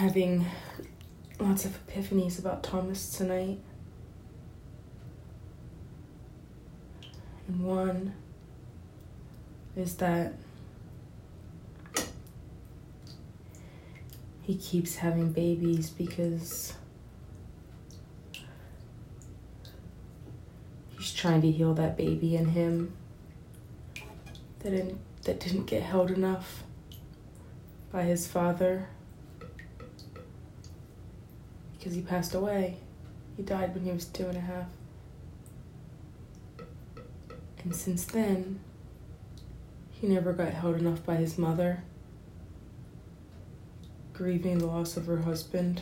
having lots of epiphanies about Thomas tonight. And one is that he keeps having babies because he's trying to heal that baby in him that didn't, that didn't get held enough by his father because he passed away. He died when he was two and a half. And since then, he never got held enough by his mother, grieving the loss of her husband.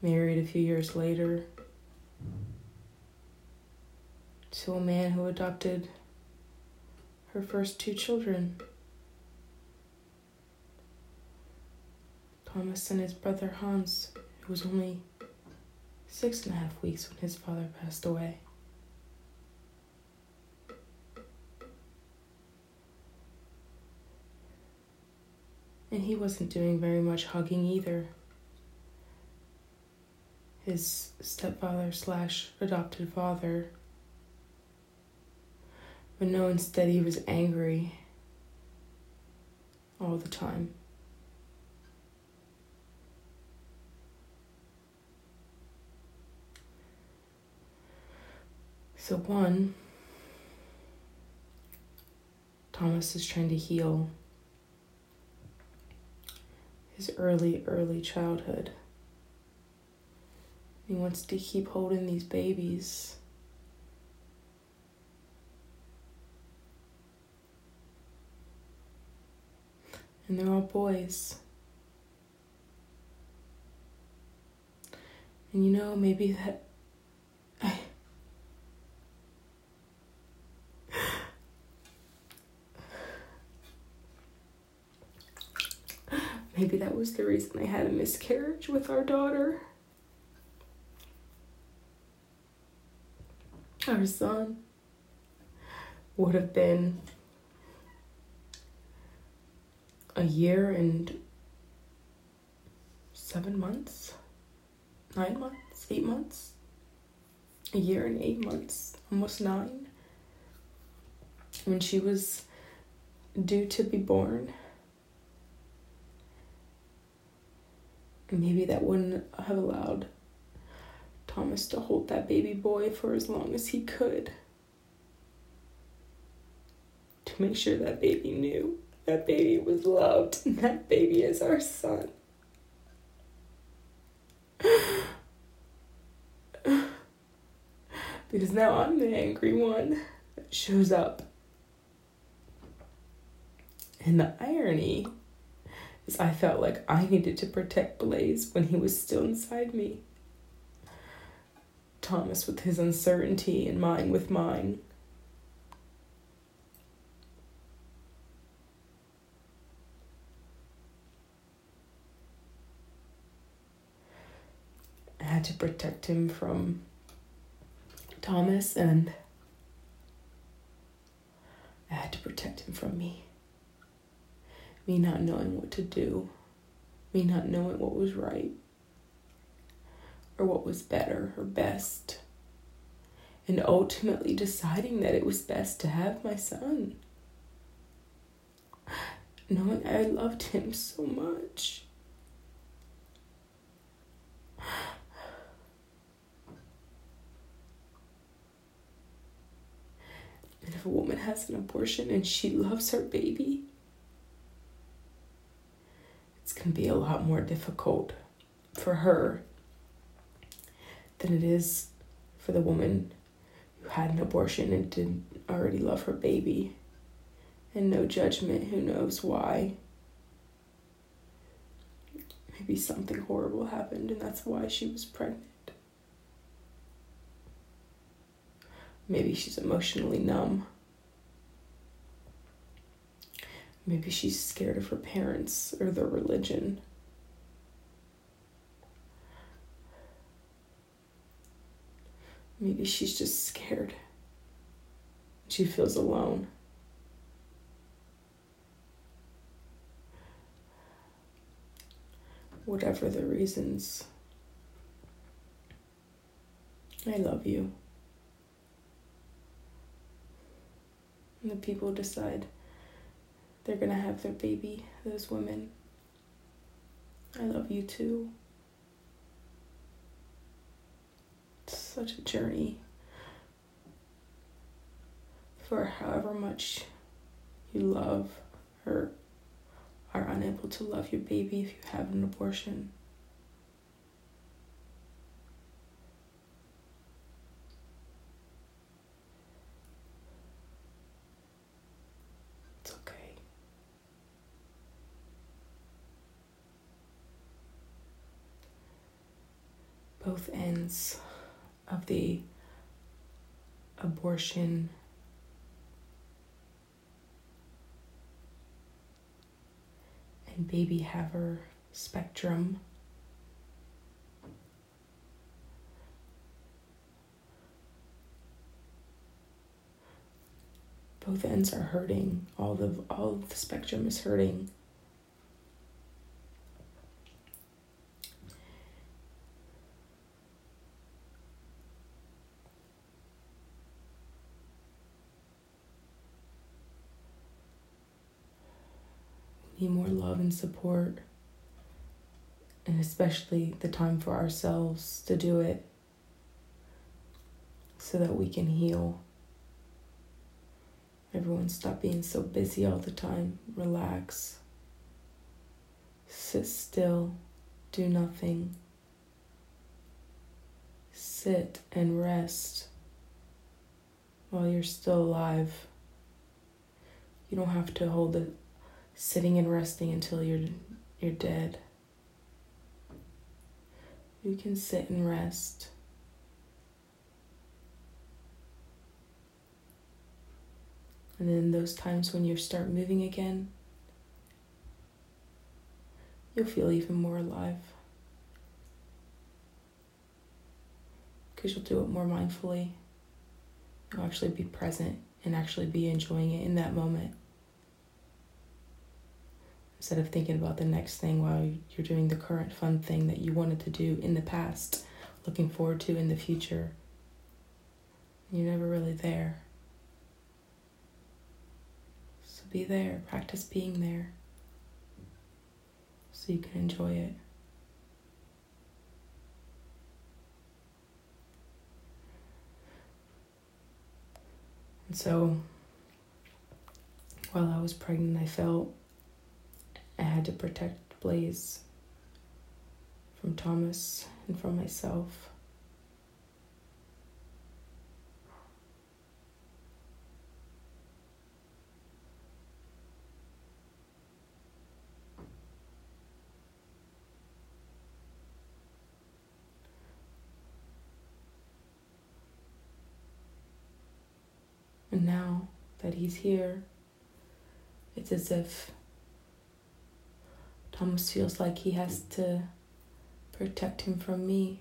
Married a few years later to a man who adopted her first two children. Thomas and his brother Hans, who was only six and a half weeks when his father passed away. And he wasn't doing very much hugging either. His stepfather slash adopted father. But no, instead he was angry all the time. So, one, Thomas is trying to heal his early, early childhood. He wants to keep holding these babies. And they're all boys. And you know, maybe that Maybe that was the reason I had a miscarriage with our daughter. Our son would have been a year and seven months, nine months, eight months, a year and eight months, almost nine, when she was due to be born. Maybe that wouldn't have allowed Thomas to hold that baby boy for as long as he could. To make sure that baby knew that baby was loved and that baby is our son. because now I'm the angry one that shows up. And the irony I felt like I needed to protect Blaze when he was still inside me. Thomas with his uncertainty and mine with mine. I had to protect him from Thomas and I had to protect him from me me not knowing what to do, me not knowing what was right or what was better or best, and ultimately deciding that it was best to have my son. Knowing I loved him so much. And if a woman has an abortion and she loves her baby, can be a lot more difficult for her than it is for the woman who had an abortion and didn't already love her baby. And no judgment, who knows why. Maybe something horrible happened and that's why she was pregnant. Maybe she's emotionally numb. Maybe she's scared of her parents or their religion. Maybe she's just scared. She feels alone. Whatever the reasons, I love you. And the people decide they're gonna have their baby, those women. I love you too. It's such a journey for however much you love or are unable to love your baby if you have an abortion. It's okay. Of the abortion and baby haver spectrum. Both ends are hurting. All the all of the spectrum is hurting. need more love and support, and especially the time for ourselves to do it so that we can heal. Everyone, stop being so busy all the time. Relax. Sit still. Do nothing. Sit and rest while you're still alive. You don't have to hold the sitting and resting until you're you're dead. You can sit and rest. And then those times when you start moving again, you'll feel even more alive. Because you'll do it more mindfully. You'll actually be present and actually be enjoying it in that moment instead of thinking about the next thing while you're doing the current fun thing that you wanted to do in the past, looking forward to in the future. You're never really there. So be there, practice being there so you can enjoy it. And so while I was pregnant, I felt I had to protect Blaze from Thomas and from myself. And now that he's here, it's as if Thomas feels like he has to protect him from me.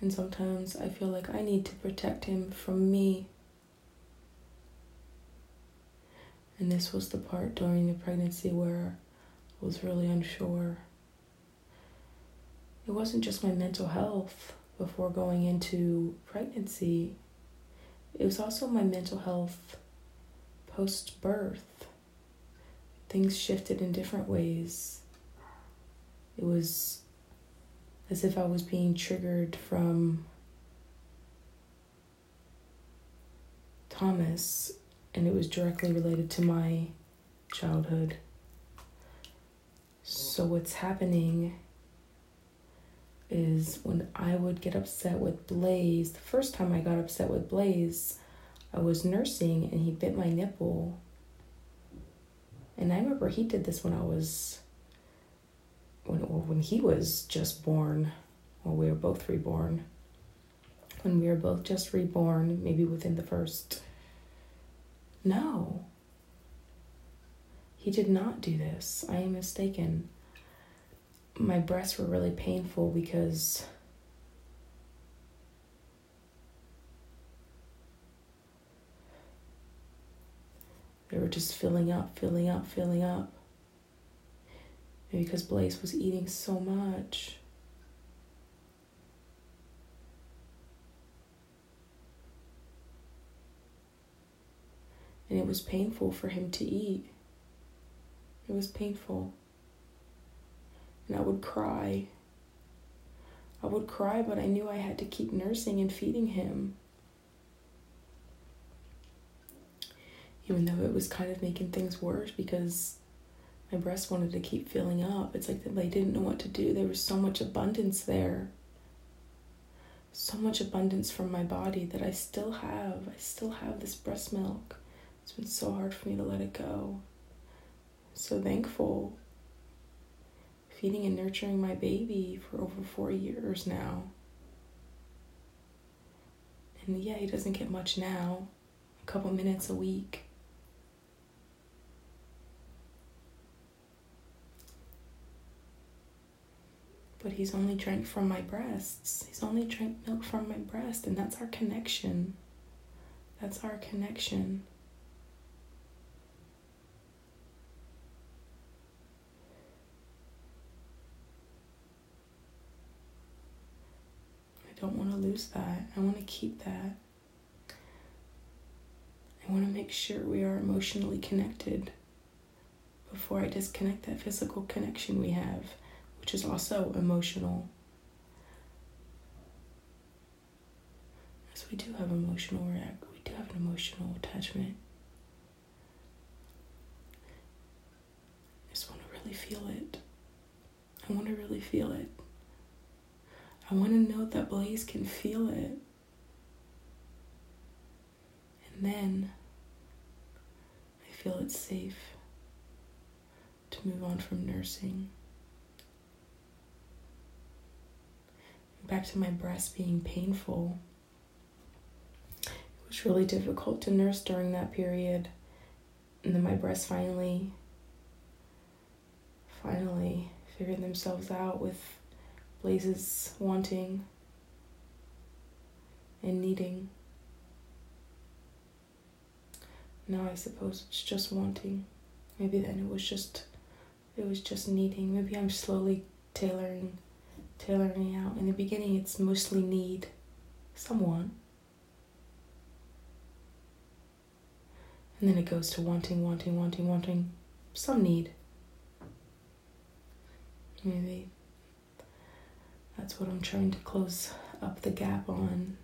And sometimes I feel like I need to protect him from me. And this was the part during the pregnancy where I was really unsure. It wasn't just my mental health before going into pregnancy, it was also my mental health post birth things shifted in different ways. It was as if I was being triggered from Thomas, and it was directly related to my childhood. So, what's happening is when I would get upset with Blaze, the first time I got upset with Blaze, I was nursing and he bit my nipple and I remember he did this when I was when when he was just born, or we were both reborn. When we were both just reborn, maybe within the first. No. He did not do this. I am mistaken. My breasts were really painful because They were just filling up, filling up, filling up. Maybe because Blaze was eating so much. And it was painful for him to eat. It was painful. And I would cry. I would cry, but I knew I had to keep nursing and feeding him. Even though it was kind of making things worse because my breast wanted to keep filling up. It's like they didn't know what to do. There was so much abundance there. So much abundance from my body that I still have. I still have this breast milk. It's been so hard for me to let it go. so thankful. Feeding and nurturing my baby for over four years now. And yeah, he doesn't get much now, a couple minutes a week. But he's only drank from my breasts. He's only drank milk from my breast, and that's our connection. That's our connection. I don't want to lose that. I want to keep that. I want to make sure we are emotionally connected before I disconnect that physical connection we have which is also emotional. Yes, we do have emotional react. We do have an emotional attachment. I just want to really feel it. I want to really feel it. I want to know that Blaze can feel it. And then I feel it's safe to move on from nursing. Back to my breast being painful. It was really difficult to nurse during that period. And then my breasts finally, finally figured themselves out with Blaze's wanting and needing. Now I suppose it's just wanting. Maybe then it was just it was just needing. Maybe I'm slowly tailoring tailoring out. In the beginning, it's mostly need someone. And then it goes to wanting, wanting, wanting, wanting some need. Maybe that's what I'm trying to close up the gap on.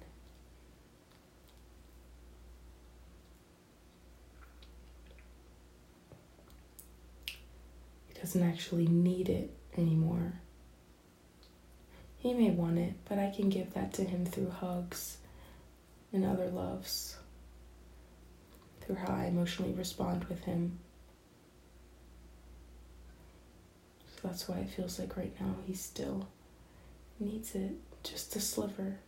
He doesn't actually need it anymore. He may want it, but I can give that to him through hugs and other loves, through how I emotionally respond with him. So that's why it feels like right now he still needs it, just a sliver.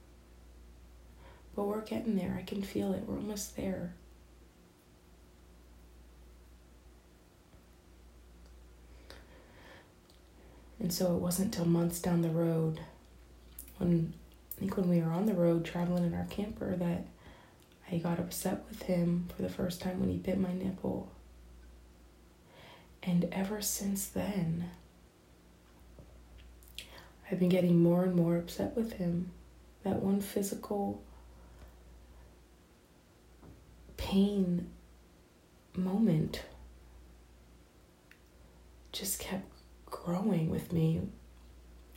But we're getting there. I can feel it. We're almost there. And so it wasn't till months down the road when I think when we were on the road traveling in our camper that I got upset with him for the first time when he bit my nipple. And ever since then, I've been getting more and more upset with him. That one physical pain moment just kept growing with me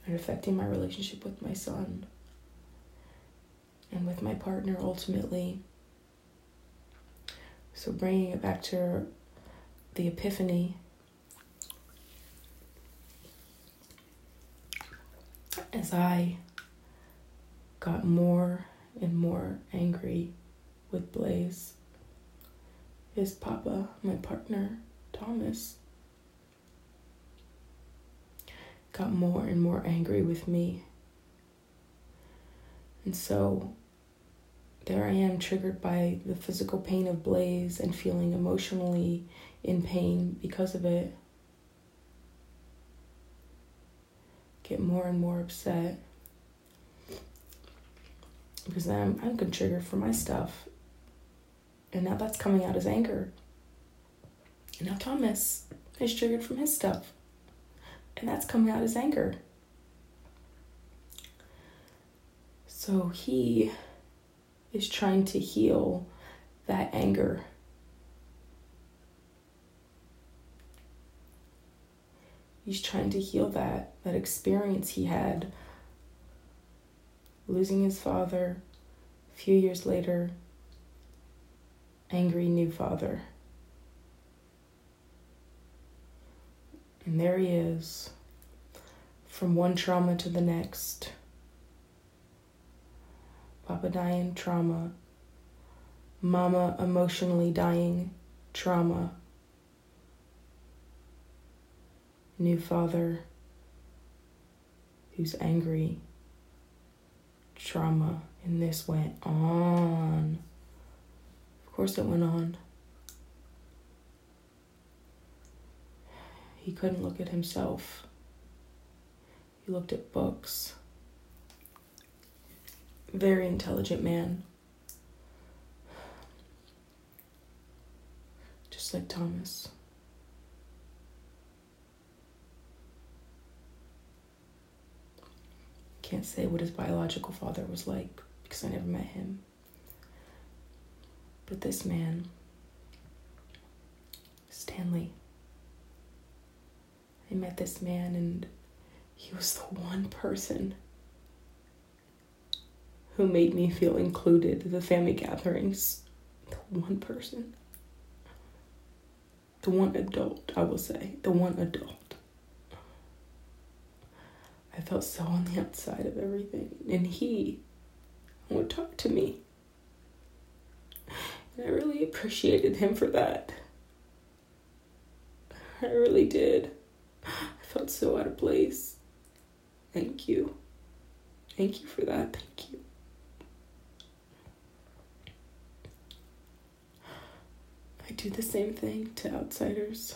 and affecting my relationship with my son and with my partner ultimately. So, bringing it back to the epiphany. As I got more and more angry with Blaze, his papa, my partner, Thomas, got more and more angry with me. And so there I am, triggered by the physical pain of Blaze and feeling emotionally in pain because of it. Get more and more upset. Because then I'm, I'm triggered for my stuff. And now that's coming out as anger. And now Thomas is triggered from his stuff. And that's coming out as anger. So he is trying to heal that anger. He's trying to heal that that experience he had losing his father a few years later angry new father. And there he is, from one trauma to the next. Papa dying, trauma. Mama emotionally dying, trauma. New father who's angry, trauma. And this went on. Of course, it went on. He couldn't look at himself. He looked at books very intelligent man. Just like Thomas. Can't say what his biological father was like because I never met him. But this man, Stanley, I met this man and he was the one person who made me feel included at the family gatherings. The one person. The one adult, I will say. The one adult. I felt so on the outside of everything. And he would talk to me. And I really appreciated him for that. I really did. I felt so out of place. Thank you. Thank you for that. Thank you. I do the same thing to outsiders.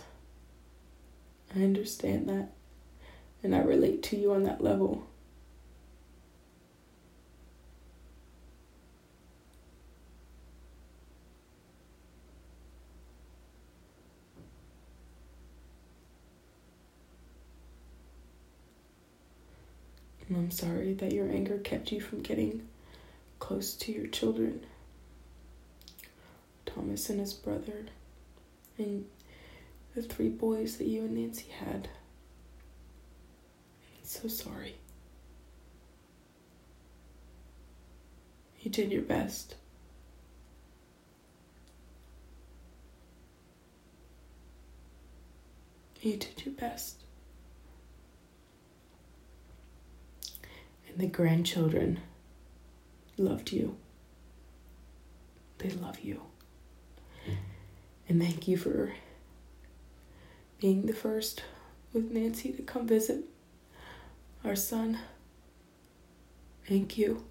I understand that. And I relate to you on that level. I'm sorry that your anger kept you from getting close to your children. Thomas and his brother, and the three boys that you and Nancy had. I'm so sorry. You did your best. You did your best. And the grandchildren loved you. They love you. And thank you for being the first with Nancy to come visit our son. Thank you.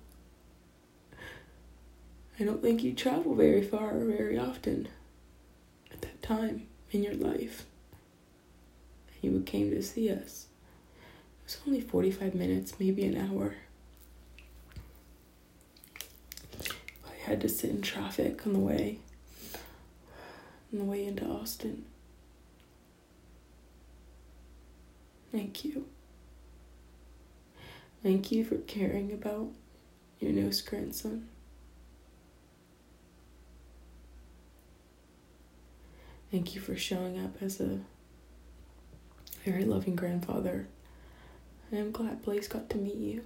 I don't think you travel very far or very often at that time in your life. You came to see us. Was only 45 minutes, maybe an hour. I had to sit in traffic on the way on the way into Austin. Thank you. Thank you for caring about your newest grandson. Thank you for showing up as a very loving grandfather. I am glad Blaze got to meet you.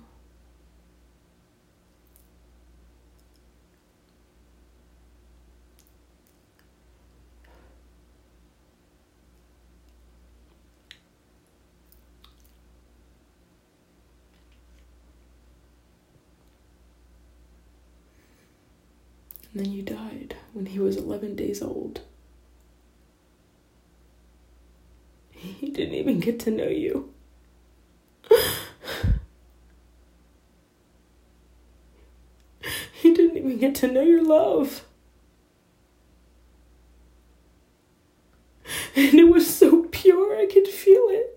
And then you died when he was 11 days old. He didn't even get to know you. he didn't even to know your love. And it was so pure, I could feel it.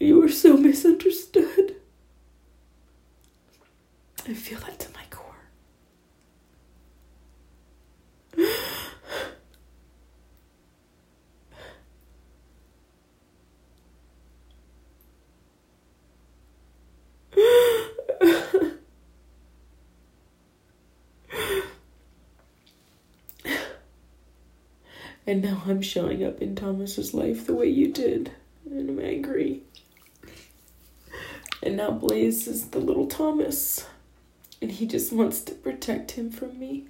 You were so misunderstood. I feel that to my core. And now I'm showing up in Thomas's life the way you did. And I'm angry. And now Blaze is the little Thomas. And he just wants to protect him from me.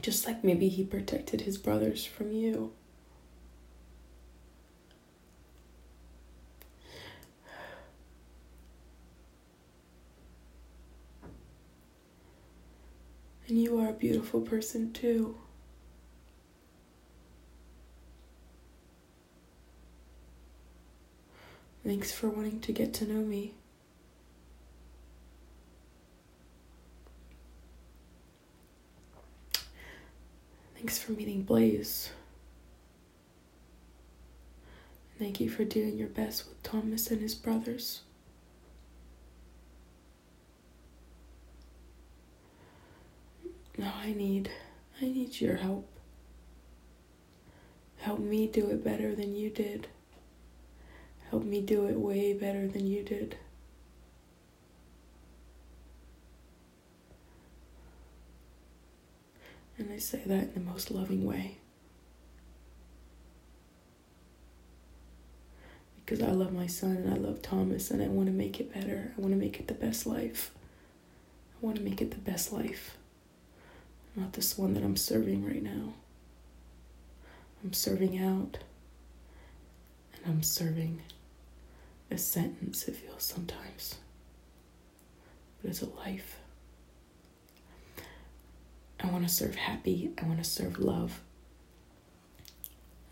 Just like maybe he protected his brothers from you. And you are a beautiful person too. Thanks for wanting to get to know me. Thanks for meeting Blaze. Thank you for doing your best with Thomas and his brothers. Now I need I need your help. Help me do it better than you did. Help me do it way better than you did. And I say that in the most loving way. Because I love my son and I love Thomas and I want to make it better. I want to make it the best life. I want to make it the best life. Not this one that I'm serving right now. I'm serving out. And I'm serving a sentence, it feels sometimes. But it's a life. I want to serve happy. I want to serve love.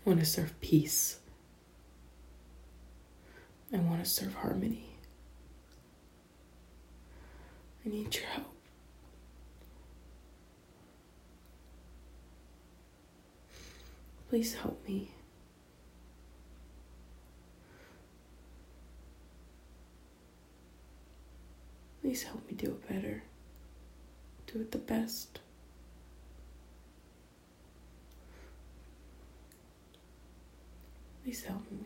I want to serve peace. I want to serve harmony. I need your help. Please help me. Please help me do it better. Do it the best. Please help me.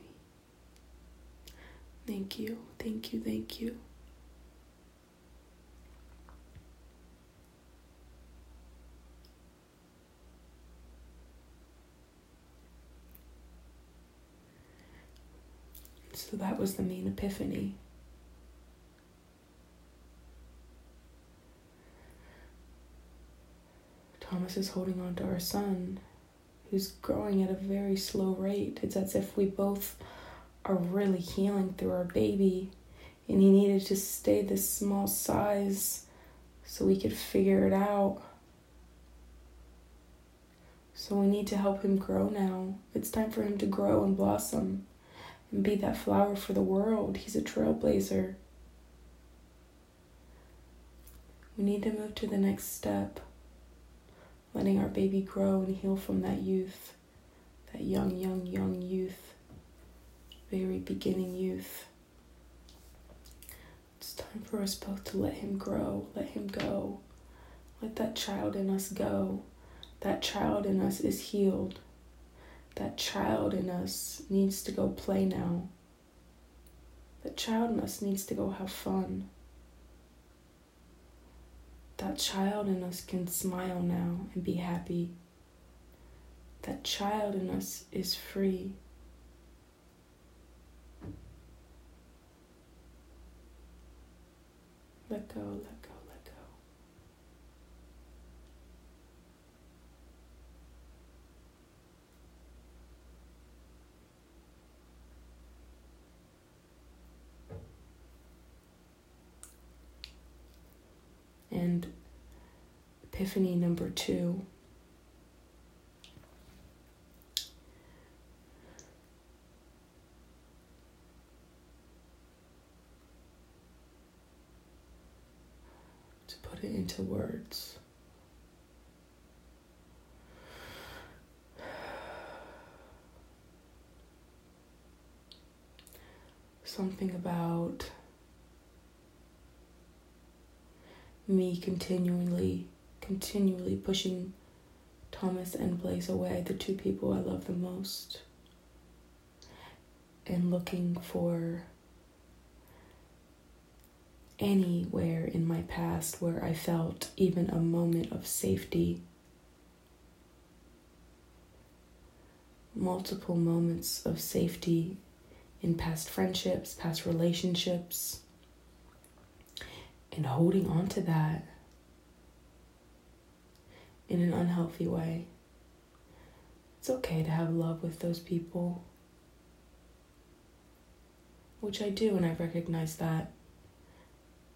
Thank you, thank you, thank you. So that was the main epiphany. Thomas is holding on to our son, who's growing at a very slow rate. It's as if we both are really healing through our baby, and he needed to stay this small size so we could figure it out. So we need to help him grow now. It's time for him to grow and blossom and be that flower for the world. He's a trailblazer. We need to move to the next step, letting our baby grow and heal from that youth, that young, young, young youth, very beginning youth. It's time for us both to let him grow, let him go. Let that child in us go. That child in us is healed that child in us needs to go play now. That child in us needs to go have fun. That child in us can smile now and be happy. That child in us is free. Let go, let go. And Epiphany number two. To put it into words. Something about me continually, continually pushing Thomas and Blaze away, the two people I love the most, and looking for anywhere in my past where I felt even a moment of safety. Multiple moments of safety in past friendships, past relationships, and holding on to that in an unhealthy way. It's okay to have love with those people, which I do, and I recognize that.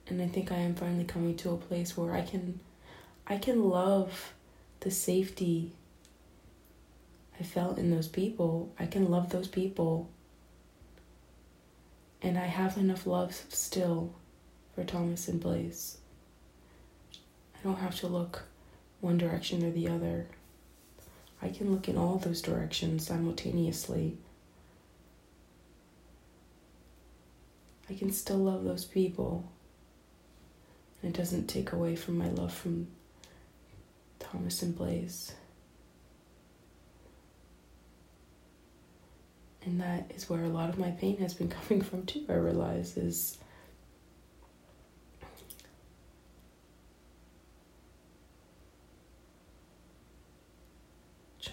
And I think I am finally coming to a place where I can I can love the safety I felt in those people. I can love those people. And I have enough love still for Thomas and Blaze. I don't have to look one direction or the other. I can look in all those directions simultaneously. I can still love those people. And it doesn't take away from my love from Thomas and Blaze. And that is where a lot of my pain has been coming from too, I realize, is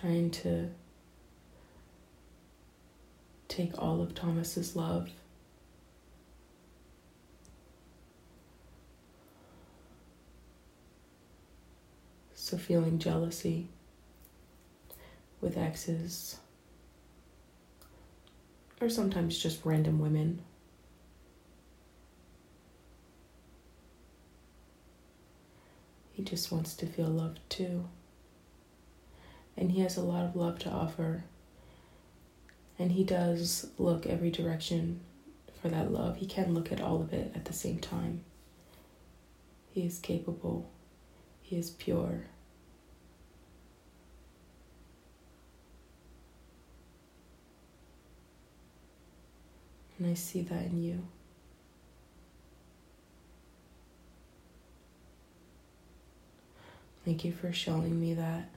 trying to take all of Thomas's love So, feeling jealousy with exes, or sometimes just random women. He just wants to feel loved too. And he has a lot of love to offer. And he does look every direction for that love. He can look at all of it at the same time. He is capable, he is pure. And I see that in you. Thank you for showing me that.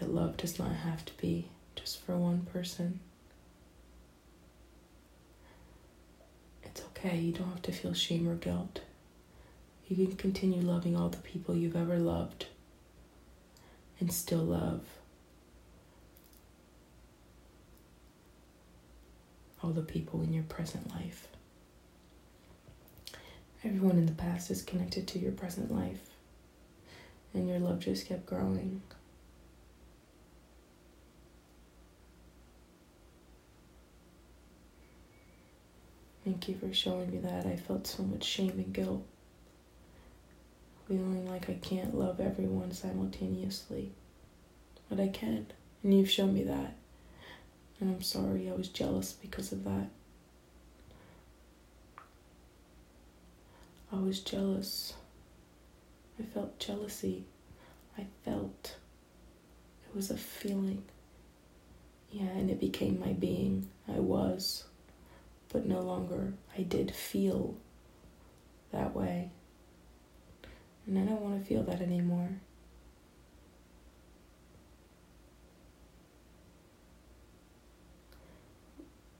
That love does not have to be just for one person. It's okay, you don't have to feel shame or guilt. You can continue loving all the people you've ever loved and still love. all the people in your present life. Everyone in the past is connected to your present life, and your love just kept growing. Thank you for showing me that. I felt so much shame and guilt. Feeling like I can't love everyone simultaneously. But I can. And you've shown me that. And I'm sorry I was jealous because of that. I was jealous. I felt jealousy. I felt. It was a feeling. Yeah, and it became my being. I was. But no longer. I did feel that way. And I don't want to feel that anymore.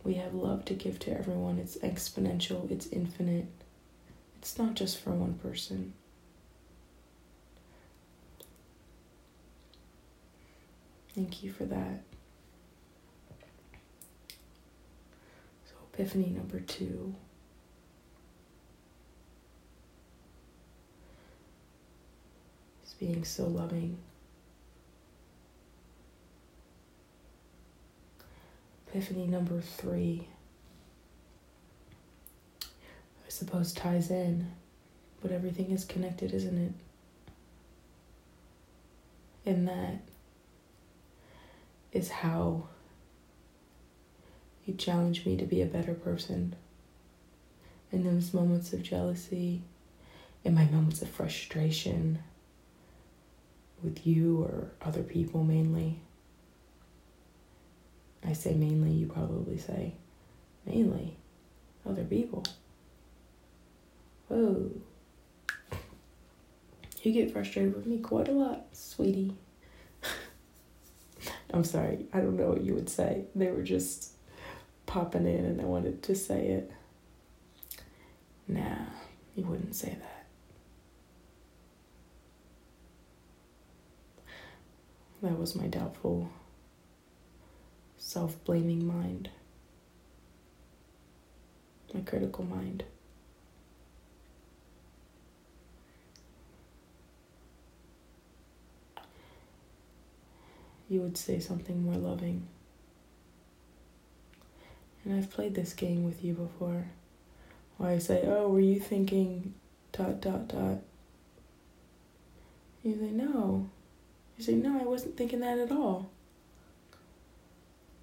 We have love to give to everyone. It's exponential, it's infinite. It's not just for one person. Thank you for that. So, epiphany number two. is being so loving. Epiphany number three, I suppose, ties in, but everything is connected, isn't it? And that is how you challenge me to be a better person. In those moments of jealousy, in my moments of frustration with you or other people mainly. I say mainly, you probably say mainly other people. Whoa. You get frustrated with me quite a lot, sweetie. I'm sorry, I don't know what you would say. They were just popping in and I wanted to say it. Nah, you wouldn't say that. That was my doubtful, self blaming mind, my critical mind. You would say something more loving. And I've played this game with you before. Where I say, Oh, were you thinking dot dot dot? You say, No. You say, No, I wasn't thinking that at all.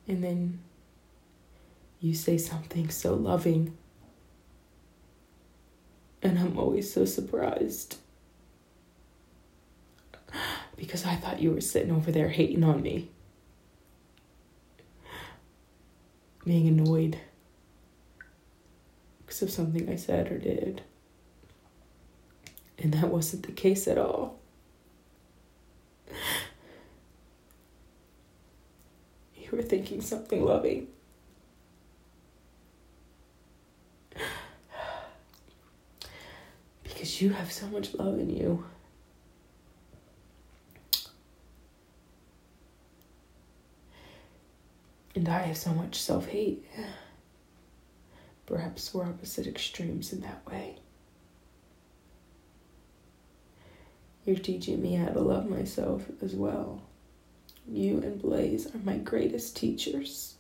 And then you say something so loving. And I'm always so surprised. Because I thought you were sitting over there hating on me. Being annoyed because of something I said or did. And that wasn't the case at all. You were thinking something loving. Because you have so much love in you. And I have so much self hate. Perhaps we're opposite extremes in that way. You're teaching me how to love myself as well. You and Blaze are my greatest teachers.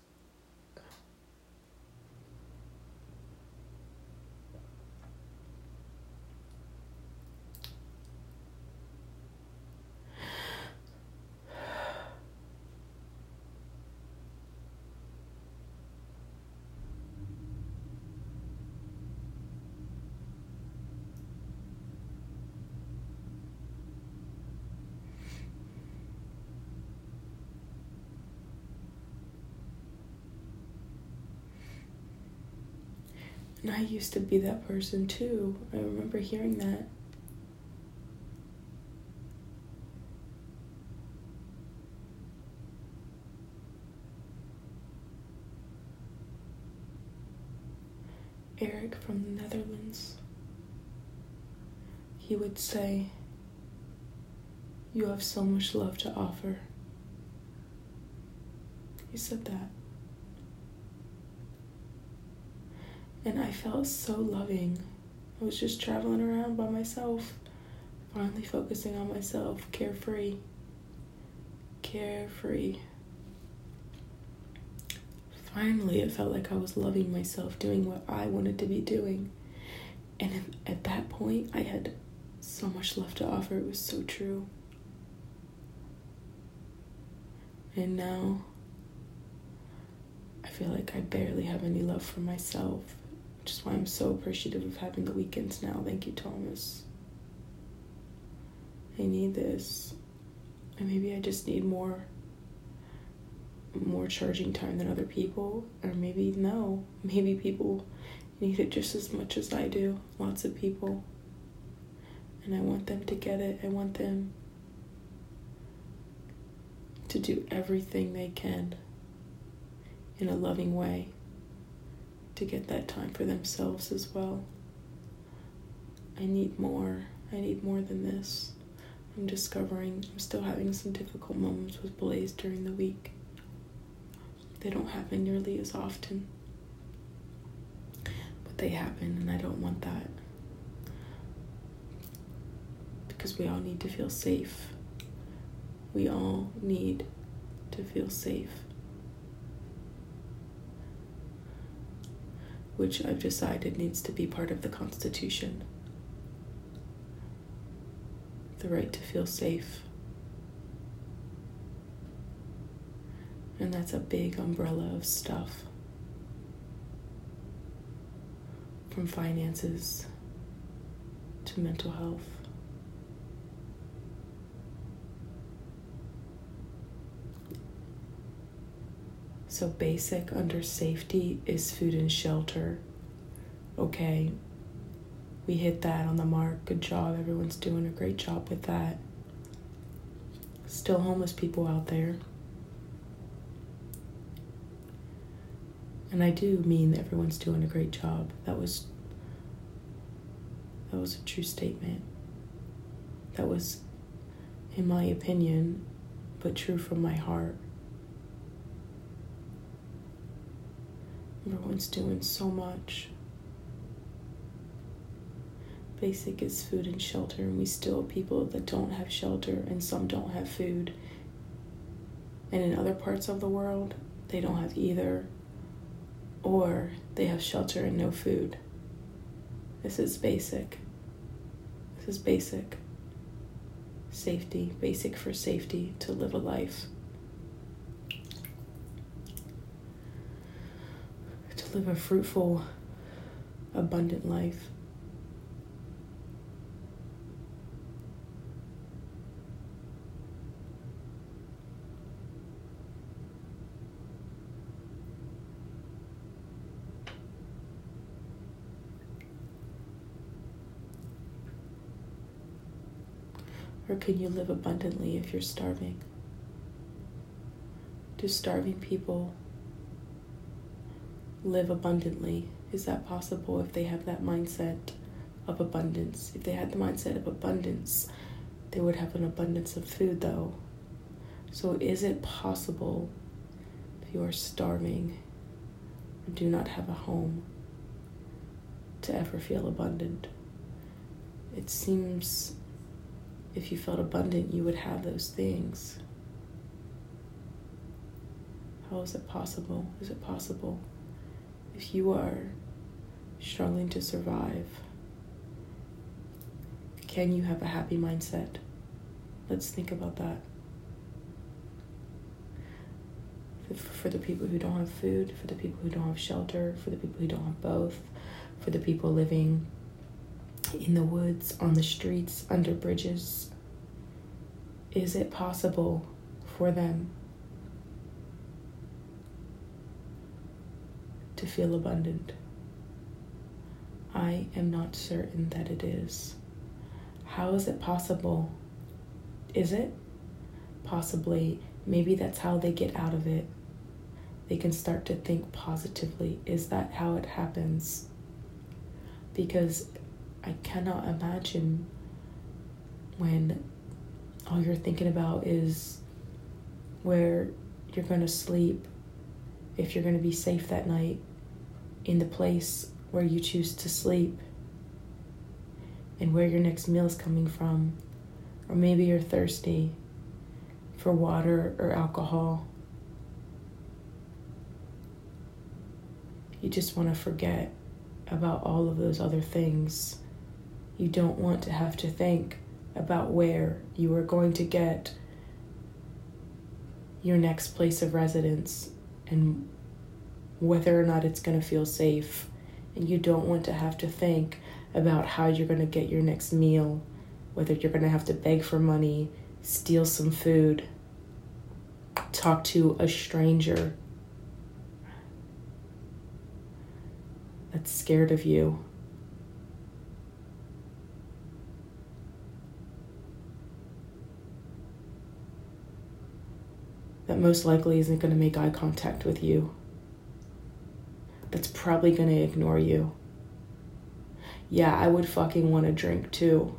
And I used to be that person too. I remember hearing that. Eric from the Netherlands, he would say, You have so much love to offer. He said that. And I felt so loving. I was just traveling around by myself, finally focusing on myself, carefree. Carefree. Finally, it felt like I was loving myself, doing what I wanted to be doing. And at that point, I had so much love to offer. It was so true. And now, I feel like I barely have any love for myself which is why I'm so appreciative of having the weekends now. Thank you, Thomas. I need this. And maybe I just need more more charging time than other people or maybe no. Maybe people need it just as much as I do. Lots of people. And I want them to get it. I want them to do everything they can in a loving way to get that time for themselves as well. I need more. I need more than this. I'm discovering I'm still having some difficult moments with Blaze during the week. They don't happen nearly as often. But they happen, and I don't want that. Because we all need to feel safe. We all need to feel safe. Which I've decided needs to be part of the Constitution. The right to feel safe. And that's a big umbrella of stuff. From finances to mental health. So, basic under safety is food and shelter. Okay, we hit that on the mark. Good job. Everyone's doing a great job with that. Still homeless people out there. And I do mean everyone's doing a great job. That was that was a true statement. That was in my opinion but true from my heart. Everyone's doing so much. Basic is food and shelter, and we still have people that don't have shelter, and some don't have food. And in other parts of the world, they don't have either, or they have shelter and no food. This is basic. This is basic. Safety, basic for safety to live a life. To live a fruitful, abundant life. Or can you live abundantly if you're starving? Do starving people live abundantly? Is that possible if they have that mindset of abundance? If they had the mindset of abundance, they would have an abundance of food, though. So, is it possible if you are starving and do not have a home to ever feel abundant? It seems if you felt abundant, you would have those things. How is it possible? Is it possible if you are struggling to survive? Can you have a happy mindset? Let's think about that. For the people who don't have food, for the people who don't have shelter, for the people who don't have both, for the people living in the woods, on the streets, under bridges? Is it possible for them to feel abundant? I am not certain that it is. How is it possible? Is it? Possibly. Maybe that's how they get out of it. They can start to think positively. Is that how it happens? Because I cannot imagine when all you're thinking about is where you're going to sleep, if you're going to be safe that night, in the place where you choose to sleep, and where your next meal is coming from. Or maybe you're thirsty for water or alcohol. You just want to forget about all of those other things you don't want to have to think about where you are going to get your next place of residence and whether or not it's going to feel safe. And you don't want to have to think about how you're going to get your next meal, whether you're going to have to beg for money, steal some food, talk to a stranger that's scared of you. that most likely isn't going to make eye contact with you, that's probably going to ignore you. Yeah, I would fucking want to drink too.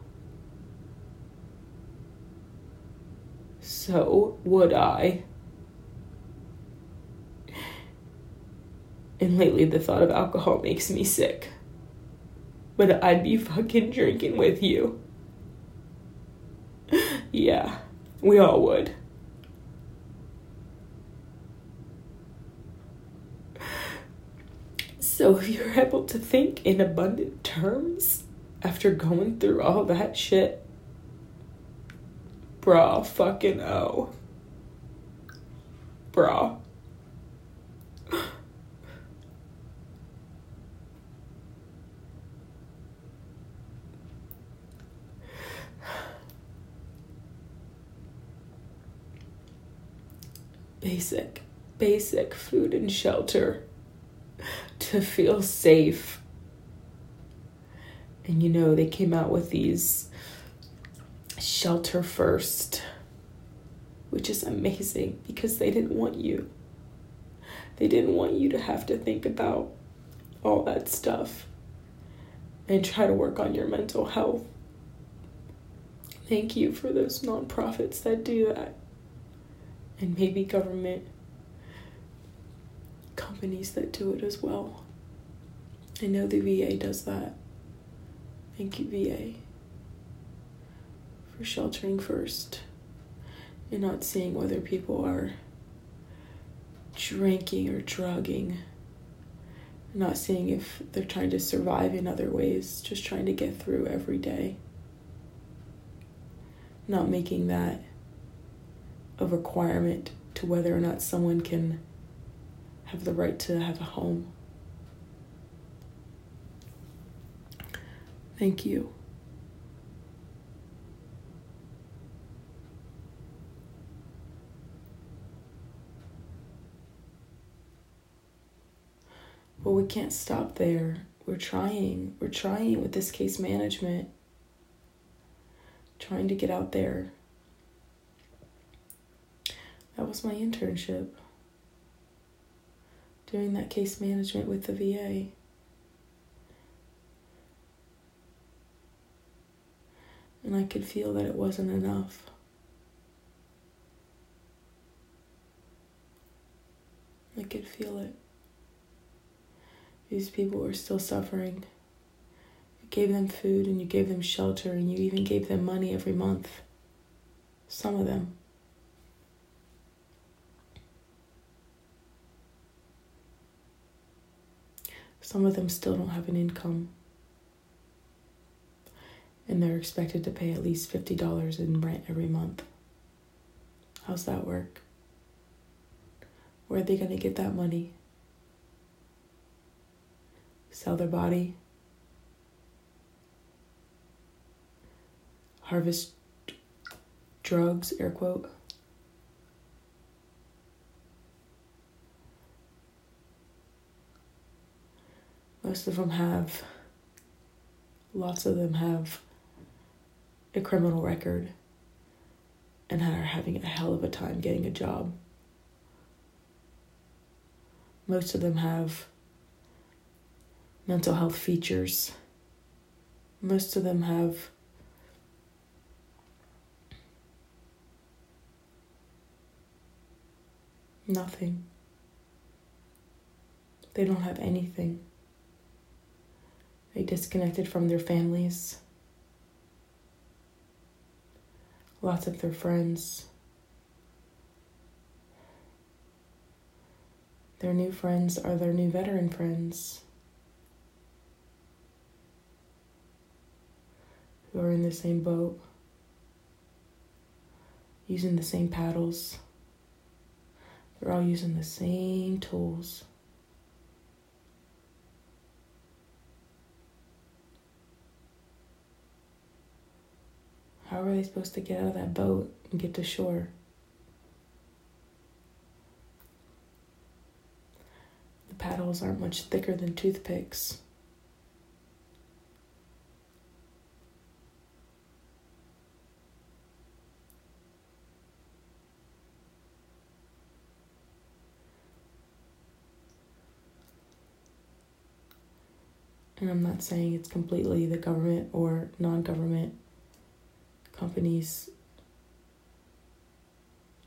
So would I. And lately, the thought of alcohol makes me sick. But I'd be fucking drinking with you. yeah, we all would. So if you're able to think in abundant terms after going through all that shit, bra fucking oh. Bra. Basic, basic food and shelter to feel safe. And you know, they came out with these shelter first, which is amazing because they didn't want you. They didn't want you to have to think about all that stuff and try to work on your mental health. Thank you for those nonprofits that do that. and maybe government companies that do it as well. I know the VA does that. Thank you, VA, for sheltering first and not seeing whether people are drinking or drugging. Not seeing if they're trying to survive in other ways, just trying to get through every day. Not making that a requirement to whether or not someone can have the right to have a home. Thank you. But we can't stop there. We're trying. We're trying with this case management. Trying to get out there. That was my internship. Doing that case management with the VA. And I could feel that it wasn't enough. I could feel it. These people were still suffering. You gave them food and you gave them shelter and you even gave them money every month. Some of them. Some of them still don't have an income. And they're expected to pay at least $50 in rent every month. How's that work? Where are they going to get that money? sell their body, harvest drugs, air quote. Most of them have, lots of them have a criminal record and are having a hell of a time getting a job. Most of them have mental health features. Most of them have nothing. They don't have anything. They disconnected from their families. Lots of their friends. Their new friends are their new veteran friends. who are in the same boat, using the same paddles. They're all using the same tools. How are they supposed to get out of that boat and get to shore? The paddles aren't much thicker than toothpicks. and I'm not saying it's completely the government or non government companies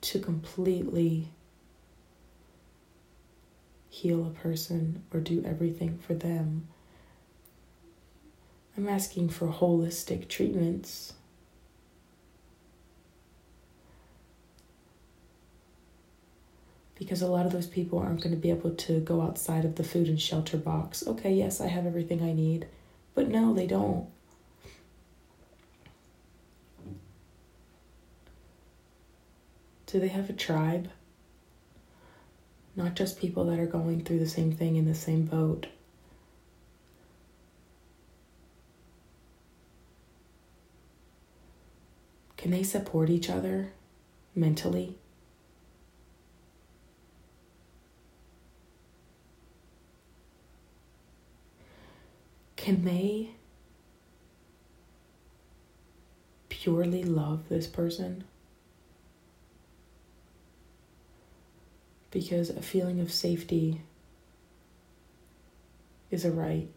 to completely heal a person or do everything for them. I'm asking for holistic treatments. because a lot of those people aren't going to be able to go outside of the food and shelter box. Okay, yes, I have everything I need, but no, they don't. Do they have a tribe? Not just people that are going through the same thing in the same boat. Can they support each other mentally? Can they purely love this person? because a feeling of safety is a right.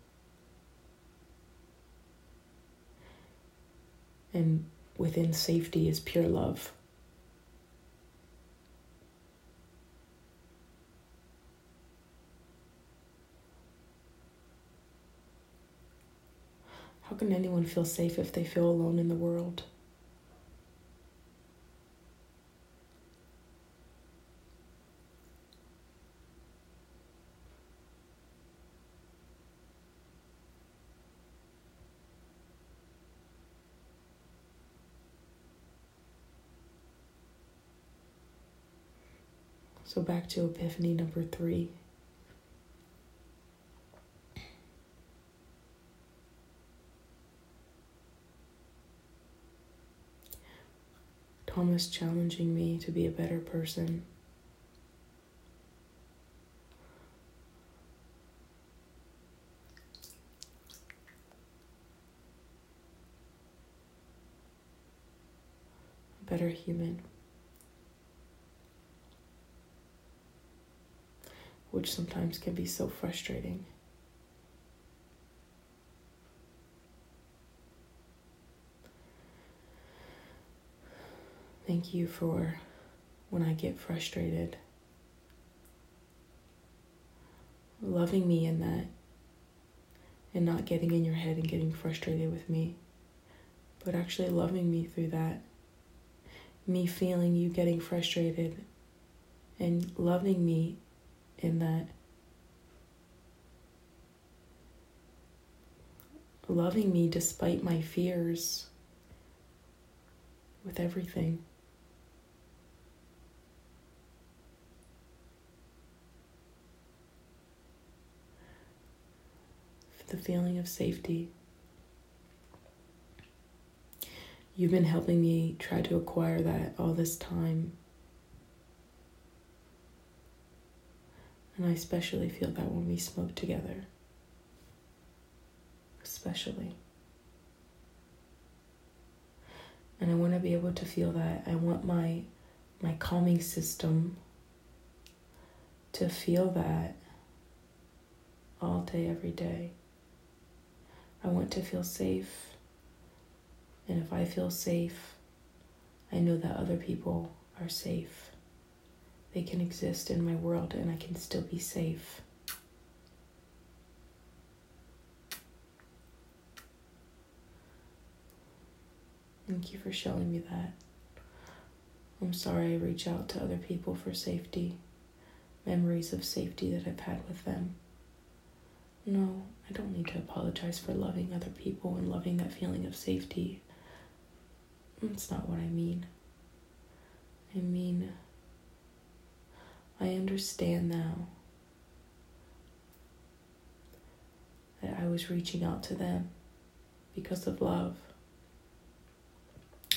And within safety is pure love. How can anyone feel safe if they feel alone in the world? So back to Epiphany number three. Thomas challenging me to be a better person. A better human. Which sometimes can be so frustrating. Thank you for when I get frustrated, loving me in that, and not getting in your head and getting frustrated with me, but actually loving me through that. Me feeling you getting frustrated and loving me in that loving me despite my fears with everything. The feeling of safety. You've been helping me try to acquire that all this time. And I especially feel that when we smoke together. Especially. And I want to be able to feel that. I want my my calming system to feel that all day, every day. I want to feel safe. And if I feel safe, I know that other people are safe they can exist in my world and I can still be safe. Thank you for showing me that. I'm sorry I reach out to other people for safety, memories of safety that I've had with them. No, I don't need to apologize for loving other people and loving that feeling of safety. That's not what I mean. I mean, I understand now that I was reaching out to them because of love,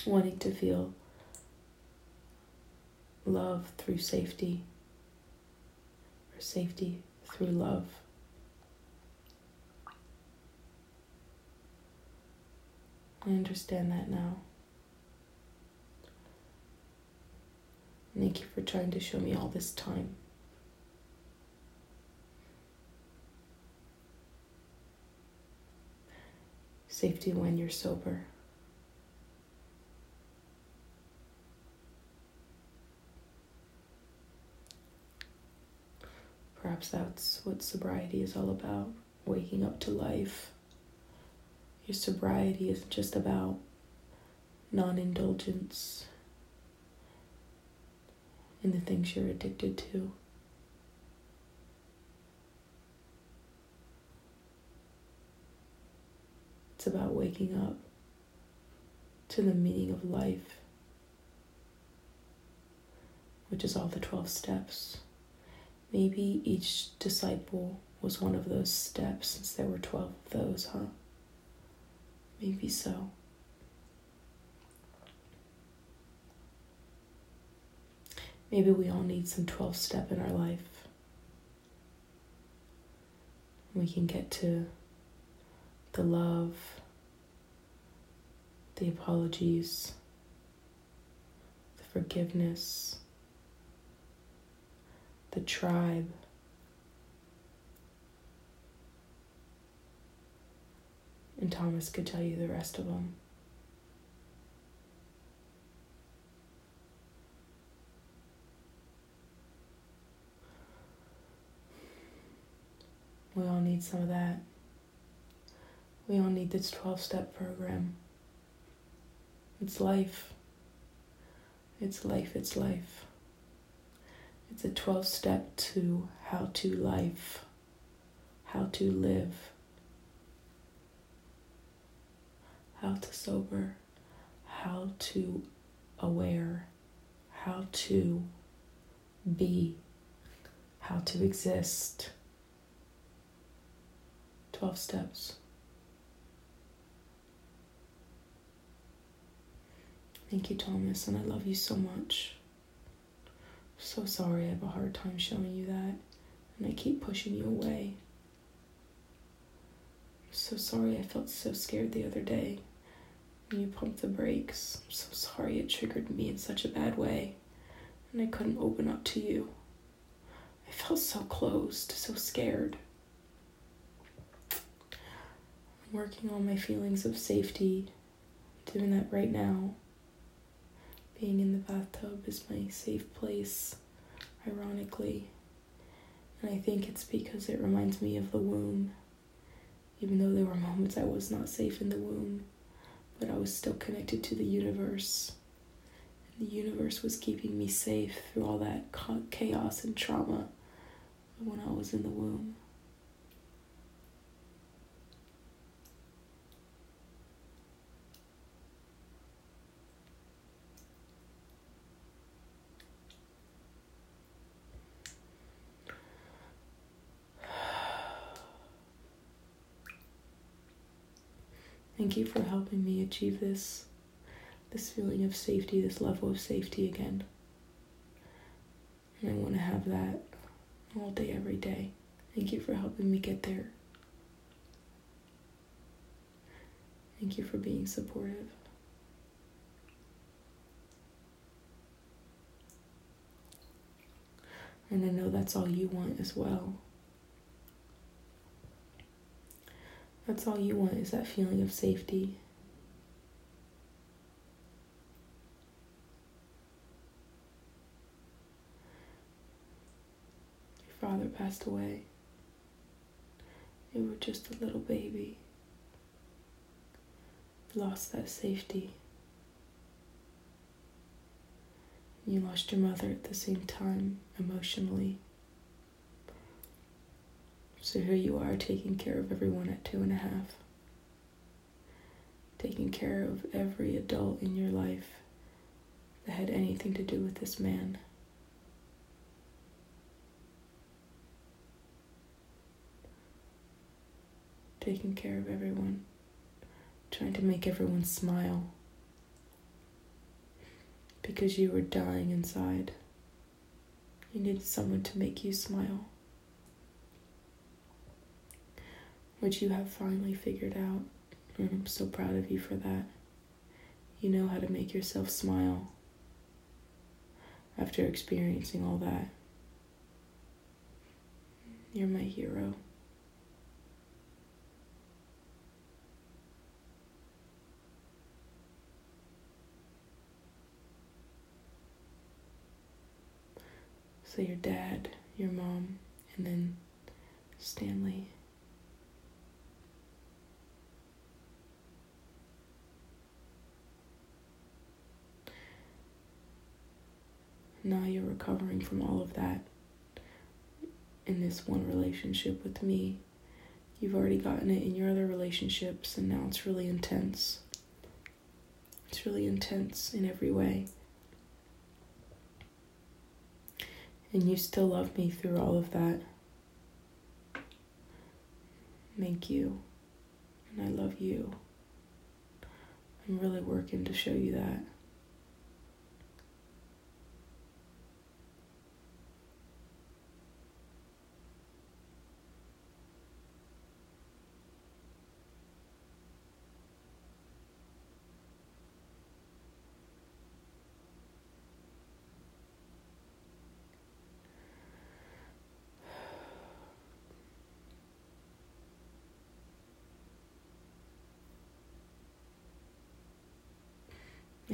wanting to feel love through safety, or safety through love. I understand that now. Thank you for trying to show me all this time. Safety when you're sober. Perhaps that's what sobriety is all about waking up to life. Your sobriety isn't just about non indulgence in the things you're addicted to. It's about waking up to the meaning of life, which is all the 12 steps. Maybe each disciple was one of those steps since there were 12 of those, huh? Maybe so. Maybe we all need some 12 step in our life. We can get to the love, the apologies, the forgiveness, the tribe. And Thomas could tell you the rest of them. We all need some of that. We all need this 12 step program. It's life. It's life, it's life. It's a 12 step to how to life, how to live, how to sober, how to aware, how to be, how to exist. 12 steps. Thank you, Thomas, and I love you so much. I'm So sorry I have a hard time showing you that, and I keep pushing you away. I'm so sorry I felt so scared the other day when you pumped the brakes. I'm so sorry it triggered me in such a bad way, and I couldn't open up to you. I felt so closed, so scared. I'm working on my feelings of safety, doing that right now. Being in the bathtub is my safe place, ironically. And I think it's because it reminds me of the womb. Even though there were moments I was not safe in the womb, but I was still connected to the universe. And the universe was keeping me safe through all that chaos and trauma when I was in the womb. Thank you for helping me achieve this this feeling of safety, this level of safety again. And I want to have that all day, every day. Thank you for helping me get there. Thank you for being supportive. And I know that's all you want as well. That's all you want is that feeling of safety. Your father passed away. You were just a little baby. You lost that safety. You lost your mother at the same time, emotionally. So here you are taking care of everyone at two and a half, taking care of every adult in your life that had anything to do with this man. Taking care of everyone, trying to make everyone smile because you were dying inside. You needed someone to make you smile. Which you have finally figured out. And I'm so proud of you for that. You know how to make yourself smile after experiencing all that. You're my hero. So, your dad, your mom, and then Stanley. Now you're recovering from all of that in this one relationship with me. You've already gotten it in your other relationships, and now it's really intense. It's really intense in every way. And you still love me through all of that. Thank you. And I love you. I'm really working to show you that.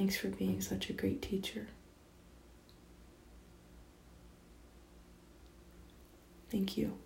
Thanks for being such a great teacher. Thank you.